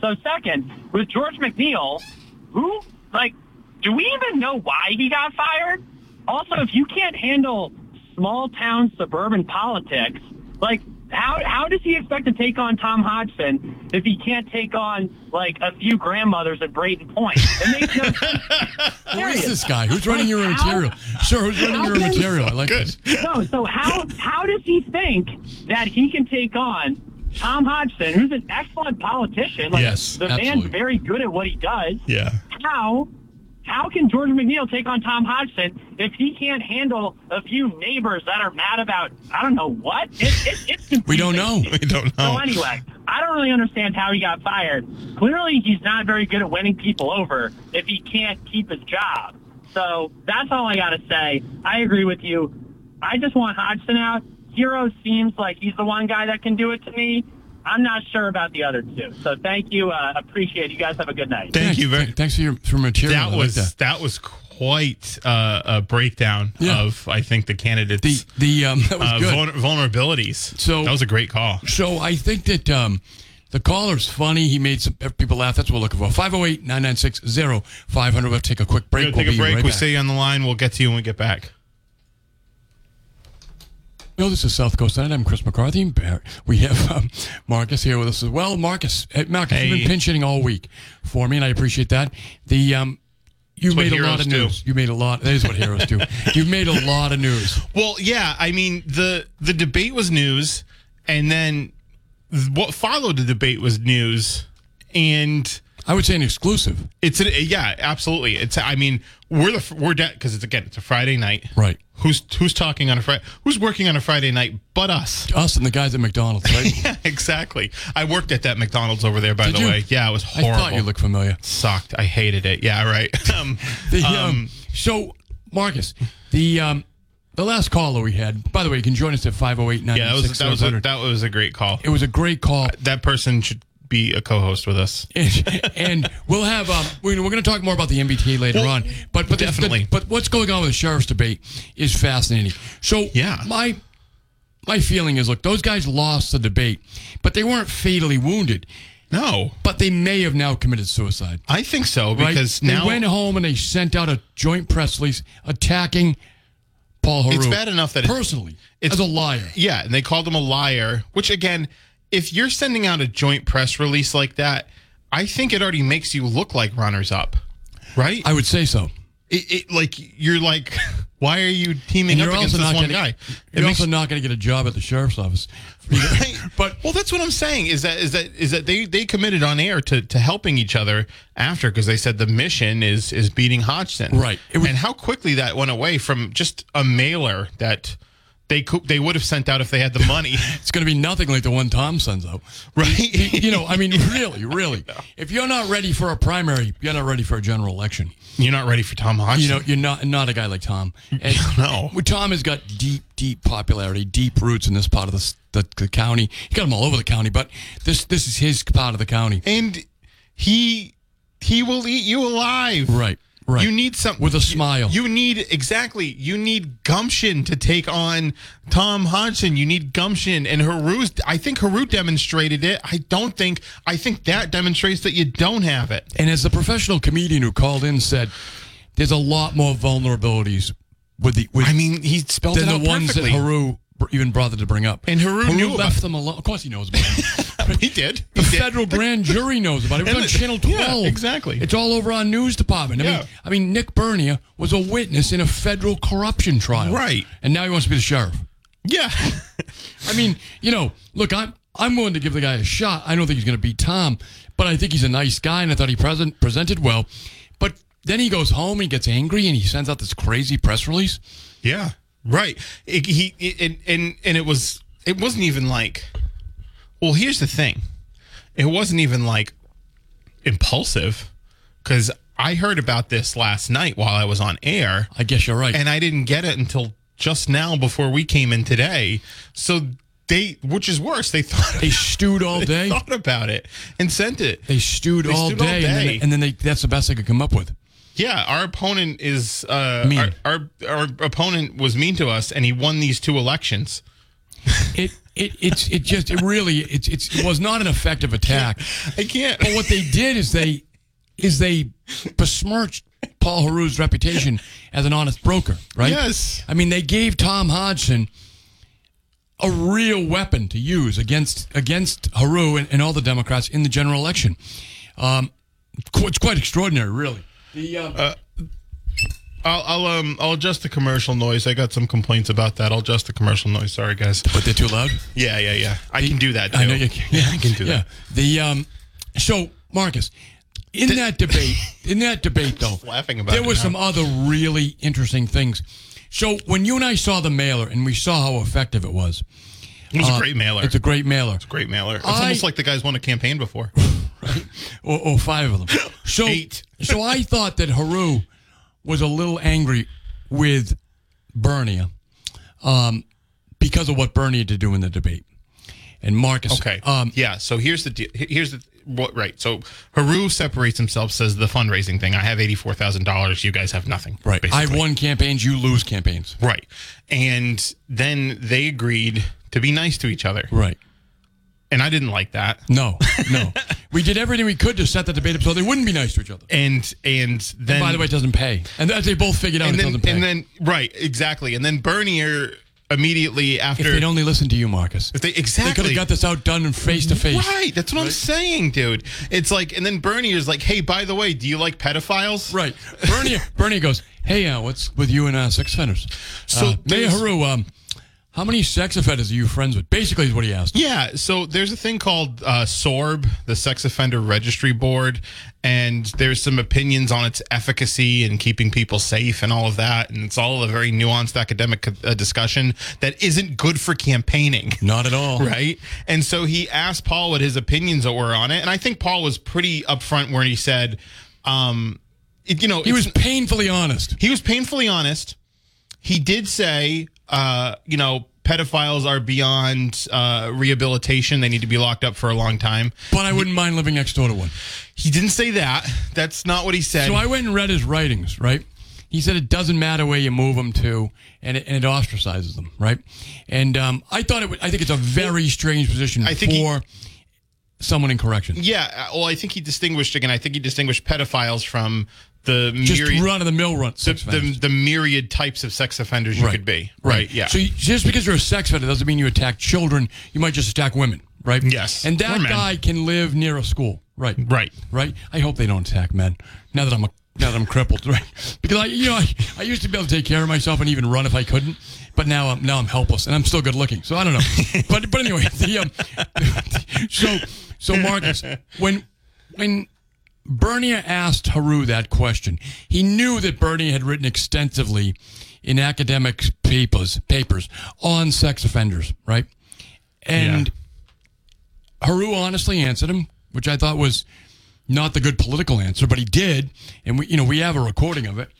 S5: So second, with George McNeil, who like, do we even know why he got fired? Also, if you can't handle small town suburban politics, like how how does he expect to take on Tom Hodgson if he can't take on like a few grandmothers at Brayton Point? It no.
S1: Who is this guy? Who's running your
S5: how-
S1: material? Sure, who's running your material? I like this.
S5: No, so how how does he think that he can take on Tom Hodgson, who's an excellent politician? Like,
S1: Yes,
S5: the
S1: absolutely.
S5: man's very good at what he does.
S2: Yeah.
S5: How how can George McNeil take on Tom Hodgson if he can't handle a few neighbors that are mad about I don't know what? It, it, it's.
S1: We don't know.
S2: We don't know.
S5: So anyway, I don't really understand how he got fired. Clearly, he's not very good at winning people over if he can't keep his job. So that's all I got to say. I agree with you. I just want Hodgson out. Heroux seems like he's the one guy that can do it to me. I'm not sure about the other two. So thank you. Uh, appreciate it. You guys have a good night.
S2: Thank you very
S1: Th- Thanks for your for material. I
S2: That
S1: like
S2: was
S1: that.
S2: that. was quite uh, a breakdown
S1: Yeah.
S2: of I think the candidates
S1: the the um that was
S2: uh,
S1: good.
S2: vulner- vulnerabilities.
S1: So-
S2: that was a great call.
S1: So I think that um, the caller's funny. He made some people laugh. That's what we're looking for. 508 996 0500. We'll take a quick break.
S2: We're gonna take
S1: we'll
S2: a break.
S1: right
S2: we
S1: back.
S2: stay on the line. We'll get to you when we get back.
S1: Hello, this is South Coast Tonight. I'm Chris McCarthy. We have um, Marcus here with us as well. Marcus, hey, Marcus, you've been pinch hitting all week for me, and I appreciate that. The um, you made a lot of
S2: do.
S1: news. You made a lot. That is what heroes do. You've made a lot of news.
S2: Well, yeah. I mean the the debate was news, and then what followed the debate was news, and
S1: I would say an exclusive.
S2: it's a, yeah, absolutely. It's I mean we're the we're because it's again it's a Friday night.
S1: Right.
S2: Who's who's talking on a Friday? Who's working on a Friday night but us?
S1: Us and the guys at McDonald's, right?
S2: Yeah, exactly. I worked at that McDonald's over there, by
S1: Did
S2: the
S1: you?
S2: way. Yeah, it was horrible.
S1: I thought you looked familiar.
S2: sucked. I hated it. Yeah, right. Um,
S1: The, um,
S2: um,
S1: so, Marcus, the um, the last caller we had. By the way, you can join us at 508
S2: yeah, that was that was a, that was a great call.
S1: It was a great call.
S2: That person should be a co-host with us.
S1: and, and we'll have um, we're, we're going to talk more about the MBTA later
S2: Well,
S1: on. But but the-
S2: definitely.
S1: but what's going on with the sheriff's debate is fascinating. So
S2: Yeah.
S1: my my feeling is, look, those guys lost the debate, but they weren't fatally wounded.
S2: No,
S1: But they may have now committed suicide.
S2: I think so
S1: Right?
S2: because
S1: they went home and they sent out a joint press release attacking Paul Heroux.
S2: It's bad enough that
S1: personally
S2: it's-
S1: as a liar.
S2: Yeah, and they called him a liar, which again, if you're sending out a joint press release like that, I think it already makes you look like runners up. Right?
S1: I would say so.
S2: it, it like you're like why are you teaming up against this one
S1: gonna,
S2: guy?
S1: You're
S2: makes-
S1: also not going to get a job at the sheriff's office.
S2: Right.
S1: But
S2: well, that's what I'm saying. Is that is that is that they they committed on air to to helping each other after because they said the mission is is beating Hodgson.
S1: Right. Was-
S2: and how quickly that went away from just a mailer that they could, they would have sent out if they had the money,
S1: It's going to be nothing like the one Tom sends out.
S2: right?
S1: you know, I mean, really, really. If you're not ready for a primary, you're not ready for a general election.
S2: You're not ready for Tom Hodgson.
S1: You know, you're not not a guy like Tom. And
S2: No.
S1: Tom has got deep, deep popularity, deep roots in this part of the, the, the county. He got them all over the county, but this this is his part of the county.
S2: and he he will eat you alive.
S1: Right, right.
S2: You need something
S1: With a smile.
S2: You need exactly. You need gumption to take on Tom Hodgson. You need gumption, and Heroux's. I think Heroux demonstrated it. I don't think. I think that demonstrates that you don't have it.
S1: And as the professional comedian who called in said, there's a lot more vulnerabilities with the with
S2: I mean, he spelled
S1: than
S2: it
S1: the
S2: out
S1: ones
S2: perfectly.
S1: that Heroux even bothered to bring up.
S2: And Heroux knew about
S1: left them alone. Of course, he knows about.
S2: he did.
S1: The
S2: did.
S1: federal grand jury knows about it. It was
S2: And
S1: on
S2: the-
S1: Channel
S2: yeah,
S1: 12.
S2: exactly.
S1: It's all over our news department. I
S2: Yeah.
S1: mean, I mean, Nick Bernier was a witness in a federal corruption trial.
S2: Right.
S1: And now he wants to be the sheriff.
S2: Yeah.
S1: I mean, you know, look, I'm I'm willing to give the guy a shot. I don't think he's going to beat Tom, but I think he's a nice guy, and I thought he present presented well. But then he goes home and he gets angry, and he sends out this crazy press release.
S2: Yeah, right. It, he it, and and and it was it wasn't even like. Well, here's the thing. It wasn't even like impulsive, because I heard about this last night while I was on air,
S1: I guess you're right.
S2: and I didn't get it until just now before we came in today. So they, which is worse, they thought
S1: they stewed all
S2: they
S1: day.
S2: thought about it and sent it.
S1: They stewed,
S2: They
S1: all,
S2: stewed all
S1: day, and then, and then they, that's the best they could come up with.
S2: Yeah, our opponent is uh,
S1: Mean.
S2: Our, our our opponent was mean to us, and he won these two elections.
S1: It it it's it just it really it's, it's it was not an effective attack.
S2: I can't.
S1: But what they did is they is they besmirched Paul Heroux's reputation as an honest broker, right?
S2: Yes.
S1: I mean, they gave Tom Hodgson a real weapon to use against against Heroux and, and all the Democrats in the general election. Um, it's quite extraordinary, really. The uh,
S2: I'll, I'll um I'll adjust the commercial noise. I got some complaints about that. I'll adjust the commercial noise. Sorry, guys.
S1: but they're too loud.
S2: Yeah, yeah, yeah. I can do that. Too.
S1: I know you can.
S2: Yeah, I can do
S1: yeah.
S2: that.
S1: The um, so Marcus, in that debate, in that debate though,
S2: laughing about
S1: there were some other really interesting things. So when you and I saw the mailer and we saw how effective it was,
S2: It was
S1: uh,
S2: a great mailer.
S1: It's a great mailer, It's a
S2: great mailer. It's
S1: I-
S2: almost like the guys won a campaign before.
S1: or, or five of them. So
S2: Eight.
S1: so I thought that Heroux was a little angry with Bernie um, because of what Bernie had to do in the debate. And Marcus,
S2: Okay.
S1: um,
S2: yeah. So here's the deal. Here's the what. Right. So Heroux separates himself. Says the fundraising thing. I have eighty four thousand dollars. You guys have nothing.
S1: right. I
S2: basically.
S1: won campaigns, you lose campaigns.
S2: Right. And then they agreed to be nice to each other.
S1: Right.
S2: And I didn't like that.
S1: No, no. we did everything we could to set the debate up so they wouldn't be nice to each other.
S2: And and then
S1: By the way, it doesn't pay. And as they both figured out,
S2: and
S1: it
S2: then
S1: doesn't pay.
S2: and then right exactly. And then Bernier immediately after if
S1: they'd only listened to you, Marcus,
S2: if they exactly
S1: they could have got this out done in face to face.
S2: Right, that's what I'm saying, dude. It's like, and then Bernier's like, "Hey, by the way, do you like pedophiles?"
S1: Right. Bernie Bernie goes, Hey, uh, what's with you and uh, sex offenders?
S2: So
S1: uh, Mayor Heroux, um, how many sex offenders are you friends with? Basically, is what he asked.
S2: Yeah, so there's a thing called uh, SORB, the Sex Offender Registry Board, and there's some opinions on its efficacy and keeping people safe and all of that, and it's all a very nuanced academic uh, discussion that isn't good for campaigning.
S1: Not at all.
S2: Right. And so he asked Paul what his opinions were on it. And I think Paul was pretty upfront where he said, um, it- you know,
S1: He was painfully honest.
S2: he was painfully honest. He did say, uh, you know, pedophiles are beyond uh, rehabilitation. They need to be locked up for a long time.
S1: But I wouldn't mind living next door to one.
S2: He didn't say that. That's not what he said.
S1: So I went and read his writings, right? He said it doesn't matter where you move them to, and it, and it ostracizes them, right? And um, I thought it. Would, I think it's a very strange position
S2: I think he-
S1: for someone in corrections.
S2: yeah. uh, Well, I think he distinguished again. I think he distinguished pedophiles from the
S1: Just
S2: myriad,
S1: run of the mill run.
S2: the, the, the myriad types of sex offenders you could be. Right. right. Yeah.
S1: So you, just because you're a sex offender doesn't mean you attack children. You might just attack women, right?
S2: Yes.
S1: And that guy can live near a school, right?
S2: Right.
S1: Right. I hope they don't attack men. Now that I'm a, now that I'm crippled, right? Because I, you know, I, I used to be able to take care of myself and even run if I couldn't, but now I'm now I'm helpless and I'm still good looking. So I don't know. but but anyway, the, um, so so Marcus, when when Bernier asked Heroux that question. He knew that Bernie had written extensively in academic papers papers on sex offenders, right? And Heroux honestly answered him, which I thought was not the good political answer, but he did, and we you know we have a recording of it.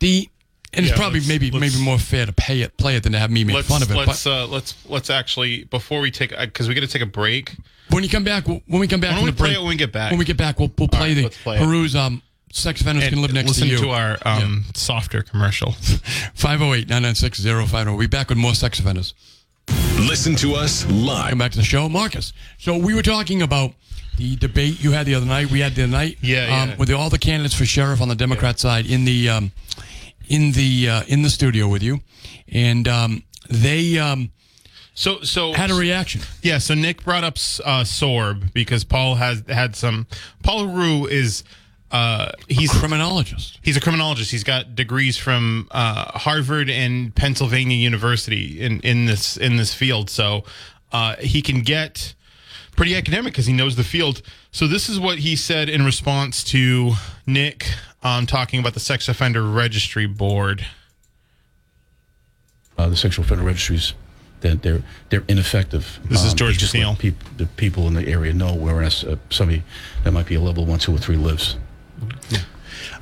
S1: The and it's probably
S2: let's-
S1: maybe
S2: let's-
S1: maybe more fair to pay it play it than to have me make fun of it.
S2: let's
S1: but
S2: uh, let's let's actually before we take because we got to take a break.
S1: when you come back, we'll- when we come back
S2: Why we
S1: the break,
S2: play it when we get back?
S1: When we get back, we'll we'll play
S2: right,
S1: the
S2: let's play it.
S1: Heroux's um sex offenders
S2: And
S1: can live next to you.
S2: listen to our um, softer commercial.
S1: 508-996-05. We'll be back with more sex offenders.
S6: Listen to us live.
S1: Come back to the show, Marcus. So we were talking about the debate you had the other night. We had the other night,
S2: Yeah,
S1: um,
S2: yeah.
S1: with all the candidates for sheriff on the Democrat side in the um, in the uh, in the studio with you, and um, they um,
S2: So so
S1: had a reaction.
S2: Yeah, so Nick brought up uh, SORB because Paul has had some. Paul Heroux is uh, he's a
S1: Criminologist.
S2: he's a criminologist. He's got degrees from uh, Harvard and Pennsylvania University in in this in this field. So uh, he can get pretty academic because he knows the field. So this is what he said in response to Nick um, talking about the sex offender registry board.
S7: uh, the sexual offender registries that they're they're ineffective.
S2: This is
S7: Um,
S2: George
S7: they just
S2: McNeil.
S7: let the people in the area know whereas uh, somebody that might be a level one, two, or three lives.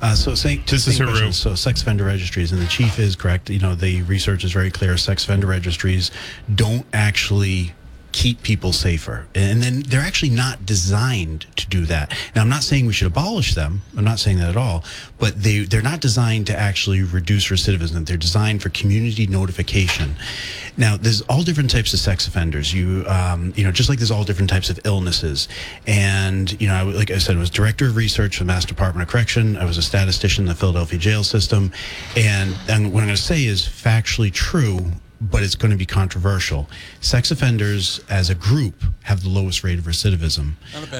S3: Uh, so same,
S2: This
S3: same
S2: is Heroux.
S3: question. So sex offender registries, and the chief is correct. You know, the research is very clear. Sex offender registries don't actually keep people safer, and then they're actually not designed to do that. Now, I'm not saying we should abolish them. I'm not saying that at all. But they they're not designed to actually reduce recidivism. They're designed for community notification. Now, there's all different types of sex offenders. You, um, you know, just like there's all different types of illnesses. And you know, I, like I said, I was director of research for the Mass Department of Correction. I was a statistician in the Philadelphia jail system. And and what I'm going to say is factually true. But it's going to be controversial. Sex offenders, as a group, have the lowest rate of recidivism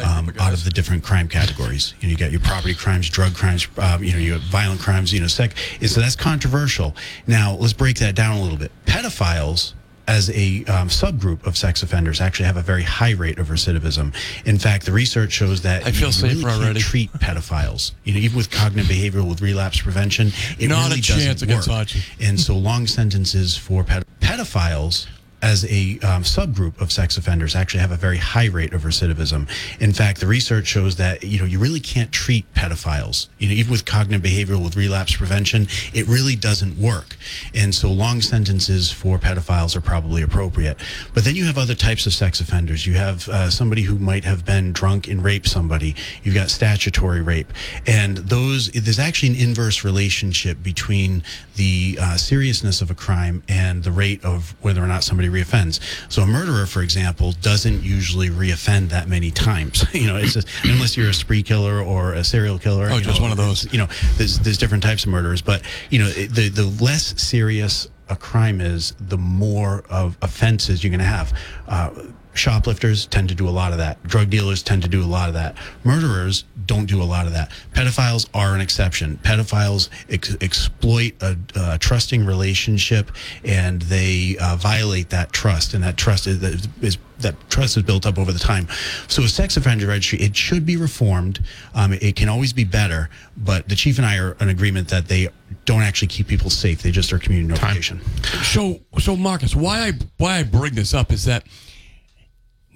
S3: um, out of the different crime categories. You know, you got your property crimes, drug crimes, um, you know, you have violent crimes. You know, sex. and So that's controversial. Now, let's break that down a little bit. Pedophiles as a um, subgroup of sex offenders actually have a very high rate of recidivism. In fact, the research shows that
S1: I feel
S3: you
S1: safer
S3: really can't
S1: already.
S3: treat pedophiles. You know, even with cognitive behavioral with relapse prevention, it
S1: Not a chance
S3: doesn't
S1: against
S3: work.
S1: Archie.
S3: And so, long sentences for ped- pedophiles as a um, subgroup of sex offenders actually have a very high rate of recidivism. In fact, the research shows that you know you really can't treat pedophiles. You know, even with cognitive behavioral with relapse prevention, it really doesn't work. And so, long sentences for pedophiles are probably appropriate. But then you have other types of sex offenders. You have uh, somebody who might have been drunk and raped somebody. You've got statutory rape, and those there's actually an inverse relationship between the uh, seriousness of a crime and the rate of whether or not somebody reoffends. So a murderer, for example, doesn't usually reoffend that many times. you know, it's just, unless you're a spree killer or a serial killer.
S1: Oh, just
S3: know,
S1: one of those.
S3: You know, there's there's different types of murderers, but you know, the the less serious a crime is, the more of offenses you're going to have. Uh, shoplifters tend to do a lot of that. Drug dealers tend to do a lot of that. Murderers don't do a lot of that. Pedophiles are an exception. Pedophiles ex- exploit a, a trusting relationship and they uh, violate that trust, and that trust is, is that trust is built up over the time. So a sex offender registry, it should be reformed. Um, it can always be better, but the chief and I are in agreement that they don't actually keep people safe. They just are community notification.
S1: So, so Marcus, why I why I bring this up is that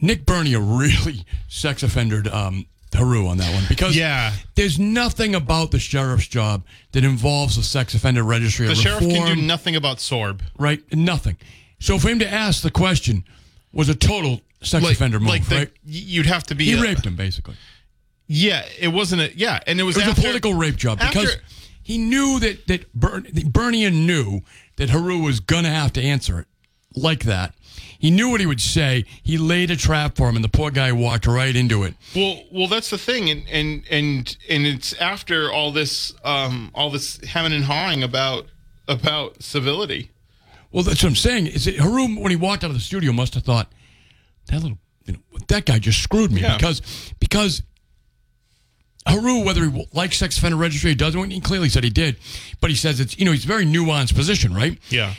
S1: Nick Bernier really sex offended um, Heroux on that one because
S2: Yeah.
S1: there's nothing about the sheriff's job that involves a sex offender registry.
S2: The
S1: or
S2: sheriff can do nothing about SORB.
S1: right? Nothing. So for him to ask the question was a total sex offender move,
S2: like the,
S1: right?
S2: you'd have to be.
S1: He
S2: a-
S1: raped him basically.
S2: Yeah, it wasn't a. Yeah, and it was.
S1: It was
S2: after-
S1: a political rape job because
S2: after-
S1: he knew that that Bern, Bernier knew that Heroux was gonna have to answer it like that. He knew what he would say. He laid a trap for him, and the poor guy walked right into it.
S2: Well, well, that's the thing, and and and and it's after all this, um, all this hemming and hawing about about civility.
S1: Well, that's what I'm saying. Is that Heroux, when he walked out of the studio, must have thought that little, you know, that guy just screwed me
S2: Yeah.
S1: because because Heroux, whether he likes sex offender registry or doesn't, he clearly said he did, but he says it's you know he's a very nuanced position, right?
S2: Yeah,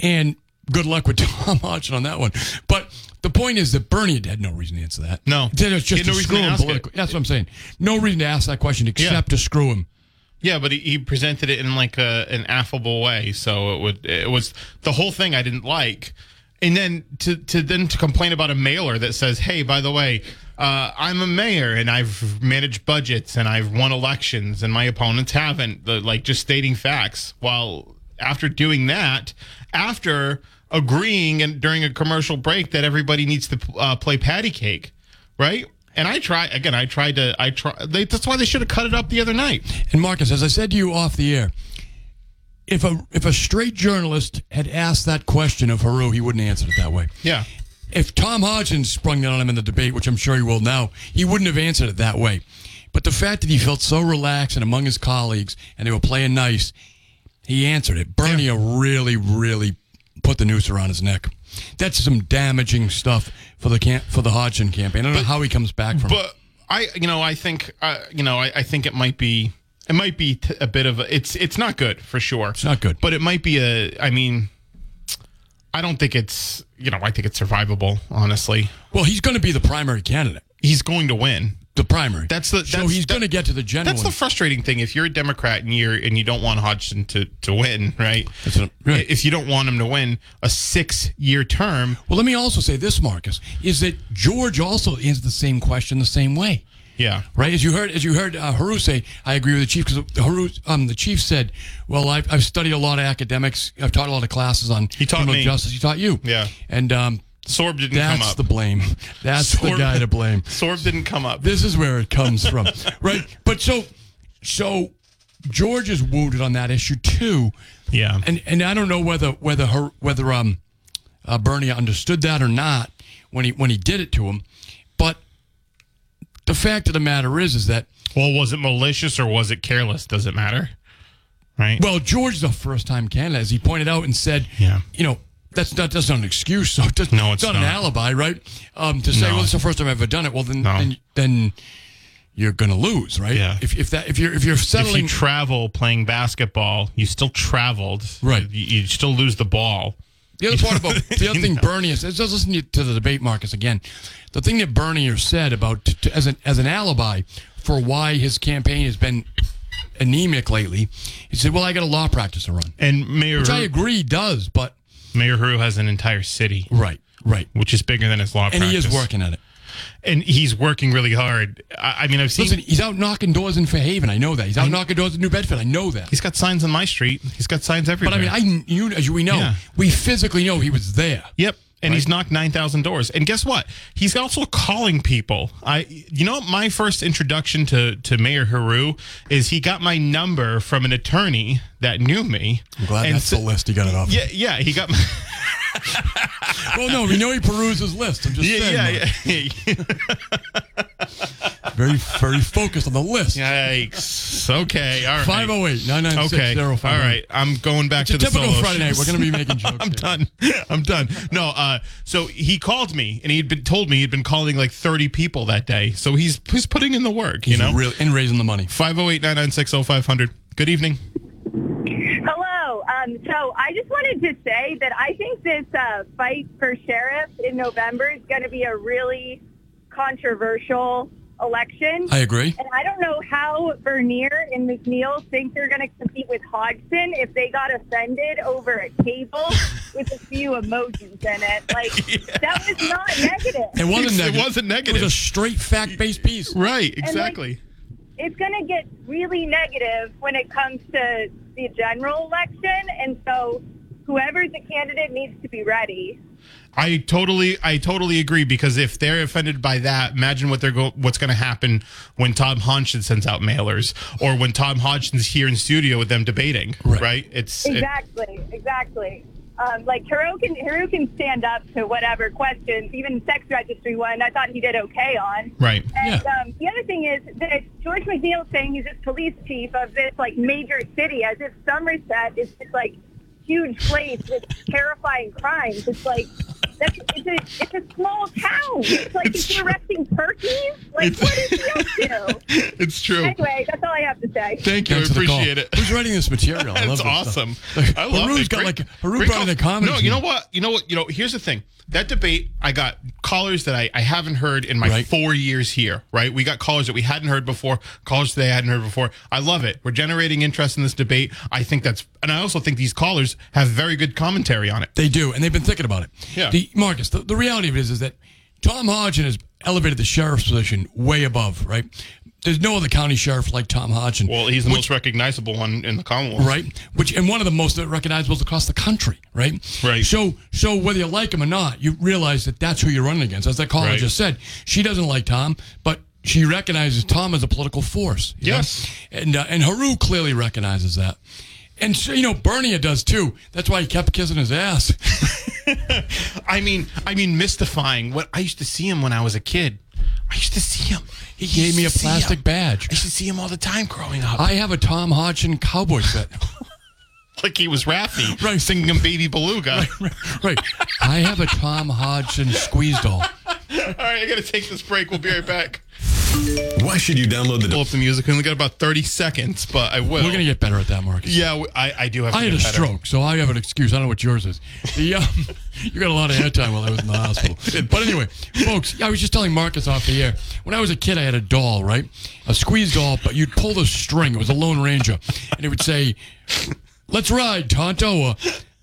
S1: And good luck with Tom Hodgson on that one. But the point is that Bernie had no reason to answer that.
S2: No.
S1: He it's
S2: He
S1: just
S2: no
S1: screw
S2: to
S1: him
S2: it.
S1: That's what I'm saying. No reason to ask that question except
S2: Yeah.
S1: to screw him.
S2: Yeah, but he, he presented it in like a, an affable way, so it would it was the whole thing I didn't like, and then to to then to complain about a mailer that says, "Hey, by the way, uh, I'm a mayor and I've managed budgets and I've won elections and my opponents haven't," the, like just stating facts. While after doing that, after agreeing and during a commercial break that everybody needs to uh, play patty cake, right? And I try again. I tried to. I try. They, that's why they should have cut it up the other night.
S1: And Marcus, as I said to you off the air, if a if a straight journalist had asked that question of Heroux, he wouldn't answer it that way.
S2: Yeah.
S1: If Tom Hodgson sprung that on him in the debate, which I'm sure he will now, he wouldn't have answered it that way. But the fact that he felt so relaxed and among his colleagues, and they were playing nice, he answered it. Bernier really, really put the noose around his neck. That's some damaging stuff for the camp for the Hodgson campaign. I don't know how he comes back from. it.
S2: But I, you know, I think, uh, you know, I, I think it might be, it might be t- a bit of a. It's, it's not good for sure. It's
S1: not good.
S2: But it might be a. I mean, I don't think it's, you know, I think it's survivable. Honestly,
S1: Well, he's going to be the primary candidate.
S2: he's going to win.
S1: The primary.
S2: That's the.
S1: so he's
S2: that-
S1: going to get to the general.
S2: That's the frustrating thing. If you're a Democrat and you're and you don't want Hodgson to to win, right?
S1: That's what- right.
S2: If you don't want him to win a six year term,
S1: Well, let me also say this, Marcus, is that George also answered the same question the same way.
S2: yeah,
S1: Right, as you heard, as you heard uh, Heroux say, I agree with the chief because Heroux, um, the chief said, "Well, I've, I've studied a lot of academics. I've taught a lot of classes on
S2: He taught
S1: criminal
S2: me.
S1: justice. He taught you,
S2: Yeah.
S1: and um,
S2: SORB didn't come
S1: that's
S2: up.
S1: the blame. That's the guy to blame.
S2: SORB didn't come up.
S1: This is where it comes from, right? But so, so George is wounded on that issue too.
S2: Yeah.
S1: and and I don't know whether whether her whether um uh, Bernie understood that or not when he when he did it to him, but the fact of the matter is is that
S2: Well, was it malicious or was it careless? Does it matter? Right.
S1: well George is a first time candidate as he pointed out and said
S2: Yeah.
S1: you know. That's not that's not an excuse. So it doesn't,
S2: No, it's
S1: not, an alibi, right? Um, to say,
S2: No.
S1: well, it's the first time I've ever done it. Well, then,
S2: No.
S1: then, then you're gonna lose, right?
S2: Yeah.
S1: If, if that if you're if you're
S2: if you travel playing basketball, you still traveled.
S1: Right.
S2: You, you still lose the ball.
S1: The other part about the other thing
S2: know.
S1: Bernier says, just listen to the debate, Marcus, again. The thing that Bernier said about t- t- as an as an alibi for why his campaign has been anemic lately, he said, "Well, I got a law practice to run,"
S2: And Mayor
S1: which I agree does, but
S2: Mayor Heroux has an entire city,
S1: right, right,
S2: which is bigger than his law
S1: and
S2: practice.
S1: he is working at it.
S2: and he's working really hard. I, I mean, I've seen.
S1: Listen, he's out knocking doors in Fairhaven. I know that he's out knocking doors in New Bedford. I know that.
S2: he's got signs on my street. He's got signs everywhere. But.
S1: I mean, I you as we know,
S2: Yeah.
S1: we physically know he was there.
S2: Yep. And he's knocked 9,000 doors. And guess what? He's also calling people. I you know my first introduction to to Mayor Heroux is he got my number from an attorney that knew me.
S1: I'm glad
S2: and
S1: that's
S2: sa-
S1: the list he got it off.
S2: Yeah, yeah, he got my
S1: Well, no, we know he peruses his list. I'm just saying.
S2: Yeah,
S1: Mark.
S2: yeah, yeah.
S1: Very, very focused on the list.
S2: Yikes. Okay, all right.
S1: 508 996
S2: Okay. All right. I'm going back
S1: It's
S2: to the
S1: typical Friday night. We're going to be making jokes.
S2: I'm done. I'm done. No, uh, so he called me and he'd been told me he'd been calling like 30 people that day. So he's he's putting in the work, you
S1: He's
S2: know.
S1: real- and raising the money.
S2: 508-996-0500. Good evening.
S8: Hello. Um, so I just wanted to say that I think this uh, fight for sheriff in November is going to be a really controversial election.
S1: I agree.
S8: and I don't know how Bernier and McNeil think they're going to compete with Hodgson if they got offended over a table with a few emojis in it. Like, that was not negative.
S1: It wasn't
S2: It
S1: negative.
S2: wasn't negative.
S1: It was a straight fact based piece.
S2: Right,
S8: like-
S2: exactly.
S8: It's going to get really negative when it comes to the general election. And so whoever's the candidate needs to be ready.
S2: I totally, I totally agree because if they're offended by that, imagine what they're go- what's going to happen when Tom Hodgson sends out mailers or when Tom Hodgson's here in studio with them debating.
S1: Right.
S2: Right? It's it-
S8: Exactly, exactly. Um, like Heroux can Heroux can stand up to whatever questions, even sex registry one. I thought he did okay on.
S2: right.
S8: And
S1: Yeah.
S8: um, the other thing is that George McNeil saying he's this police chief of this like major city, as if Somerset is just like huge place with terrifying crimes. It's like that's it's a it's a small town. It's like
S2: It's
S8: is he
S2: true.
S8: arresting turkeys? Like what is he up to?
S2: It's true.
S8: Anyway, that's all I have to say.
S2: Thank you. I
S1: Thanks for
S2: appreciate it.
S1: Who's writing this material? I love
S2: That's
S1: this stuff.
S2: awesome.
S1: Like,
S2: I love
S1: Heroux's
S2: it.
S1: got
S2: Great-
S1: like Heroux
S2: great
S1: brought in
S2: call.
S1: a comment.
S2: No, you know what? You know what? You know. Here's the thing. That debate, I got callers that I, I haven't heard in my
S1: Right.
S2: four years here. Right? We got callers that we hadn't heard before. Callers today I hadn't heard before. I love it. We're generating interest in this debate. I think that's, and I also think these callers have very good commentary on it.
S1: They do, and they've been thinking about it.
S2: Yeah.
S1: The, Marcus, the, the reality of it is, is that Tom Hodgson has elevated the sheriff's position way above, right? There's no other county sheriff like Tom Hodgson.
S2: Well, he's the most recognizable one in the Commonwealth.
S1: right? Which and one of the most recognizable across the country, right?
S2: Right.
S1: So so whether you like him or not, you realize that that's who you're running against. As that caller
S2: Right.
S1: just said, she doesn't like Tom, but she recognizes Tom as a political force. you know?
S2: Yes.
S1: and uh, and Heroux clearly recognizes that. And so, you know, Bernie does too. That's why he kept kissing his ass.
S2: I mean, I mean, mystifying. What I used to see him when I was a kid. I used to see him.
S1: He gave me a
S2: used to see
S1: plastic badge.
S2: I used to see him all the time growing up.
S1: I have a Tom Hodgson cowboy set.
S2: like he was Raffi,
S1: Right.
S2: singing him Baby Beluga.
S1: right. I have a Tom Hodgson squeeze doll.
S2: All right, I got to take this break. We'll be right back.
S6: Why should you download the
S2: Pull up the music. We only got about 30 seconds, but I will.
S1: We're gonna get better at that, Marcus.
S2: Yeah, I, I do have to
S1: I had a
S2: better.
S1: stroke, so I have an excuse. I don't know what yours is. The, um, you got a lot of airtime while I was in the hospital. But anyway, folks, I was just telling Marcus off the air. When I was a kid, I had a doll, right? A squeeze doll, but you'd pull the string. It was a Lone Ranger. And it would say, Let's ride, Tonto, or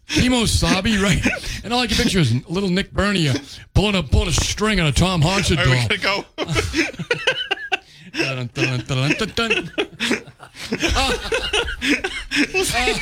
S1: Kemo Sabe, right? And all I can picture is little Nick Bernier uh, pulling a, pulling a string on a Tom Hodgson doll.
S2: right, we to go.
S1: Dun, dun, ah. Ah.